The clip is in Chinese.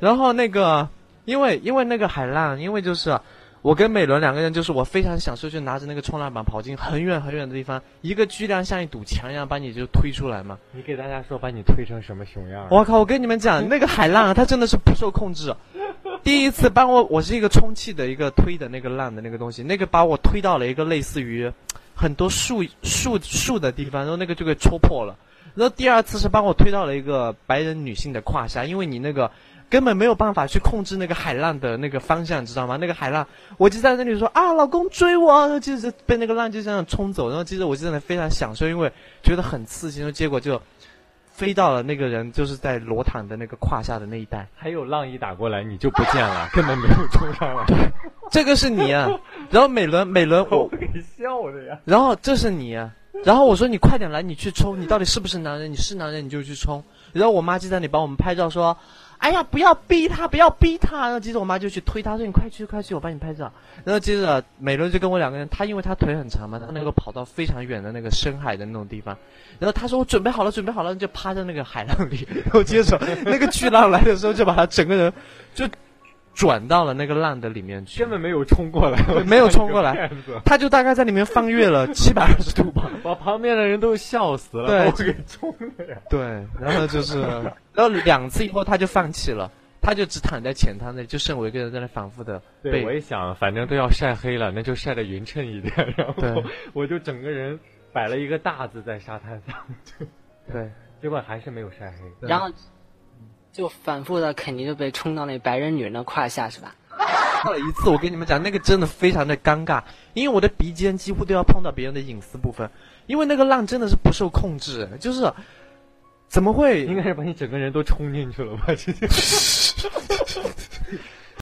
然后那个，因为因为那个海浪，因为就是我跟美伦两个人，就是我非常享受，就拿着那个冲浪板跑进很远很远的地方，一个巨量像一堵墙一样把你就推出来嘛。你给大家说，把你推成什么熊样？我靠！我跟你们讲，那个海浪啊，它真的是不受控制。第一次帮我，我是一个充气的一个推的那个浪的那个东西，那个把我推到了一个类似于很多树树树的地方，然后那个就给戳破了。然后第二次是帮我推到了一个白人女性的胯下，因为你那个根本没有办法去控制那个海浪的那个方向，知道吗？那个海浪，我就在那里说啊，老公追我，然后就是被那个浪就这样冲走，然后其实我就在那非常享受，因为觉得很刺激，然后结果就。飞到了那个人就是在裸躺的那个胯下的那一带，还有浪一打过来你就不见了，根本没有冲上来。这个是你啊，然后美伦美伦我给笑的呀。然后这是你，然后我说你快点来，你去冲，你到底是不是男人？你是男人你就去冲。然后我妈就在那里帮我们拍照说。哎呀，不要逼他，不要逼他。然后接着我妈就去推他，说你快去快去，我帮你拍照。然后接着美伦就跟我两个人，他因为他腿很长嘛，他能够跑到非常远的那个深海的那种地方。然后他说我准备好了，准备好了，就趴在那个海浪里。然后接着那个巨浪来的时候，就把他整个人就。转到了那个浪的里面去，根本没有冲过来，没有冲过来，他就大概在里面翻越了 七百二十度吧，把旁边的人都笑死了。对，给冲的呀。对，然后就是，然后两次以后他就放弃了，他就只躺在浅滩那里，就剩我一个人在那反复的。对，我也想，反正都要晒黑了，那就晒得匀称一点，然后我就整个人摆了一个大字在沙滩上，对，结果还是没有晒黑。然后。就反复的，肯定就被冲到那白人女人的胯下，是吧？到了一次，我跟你们讲，那个真的非常的尴尬，因为我的鼻尖几乎都要碰到别人的隐私部分，因为那个浪真的是不受控制，就是怎么会？应该是把你整个人都冲进去了吧？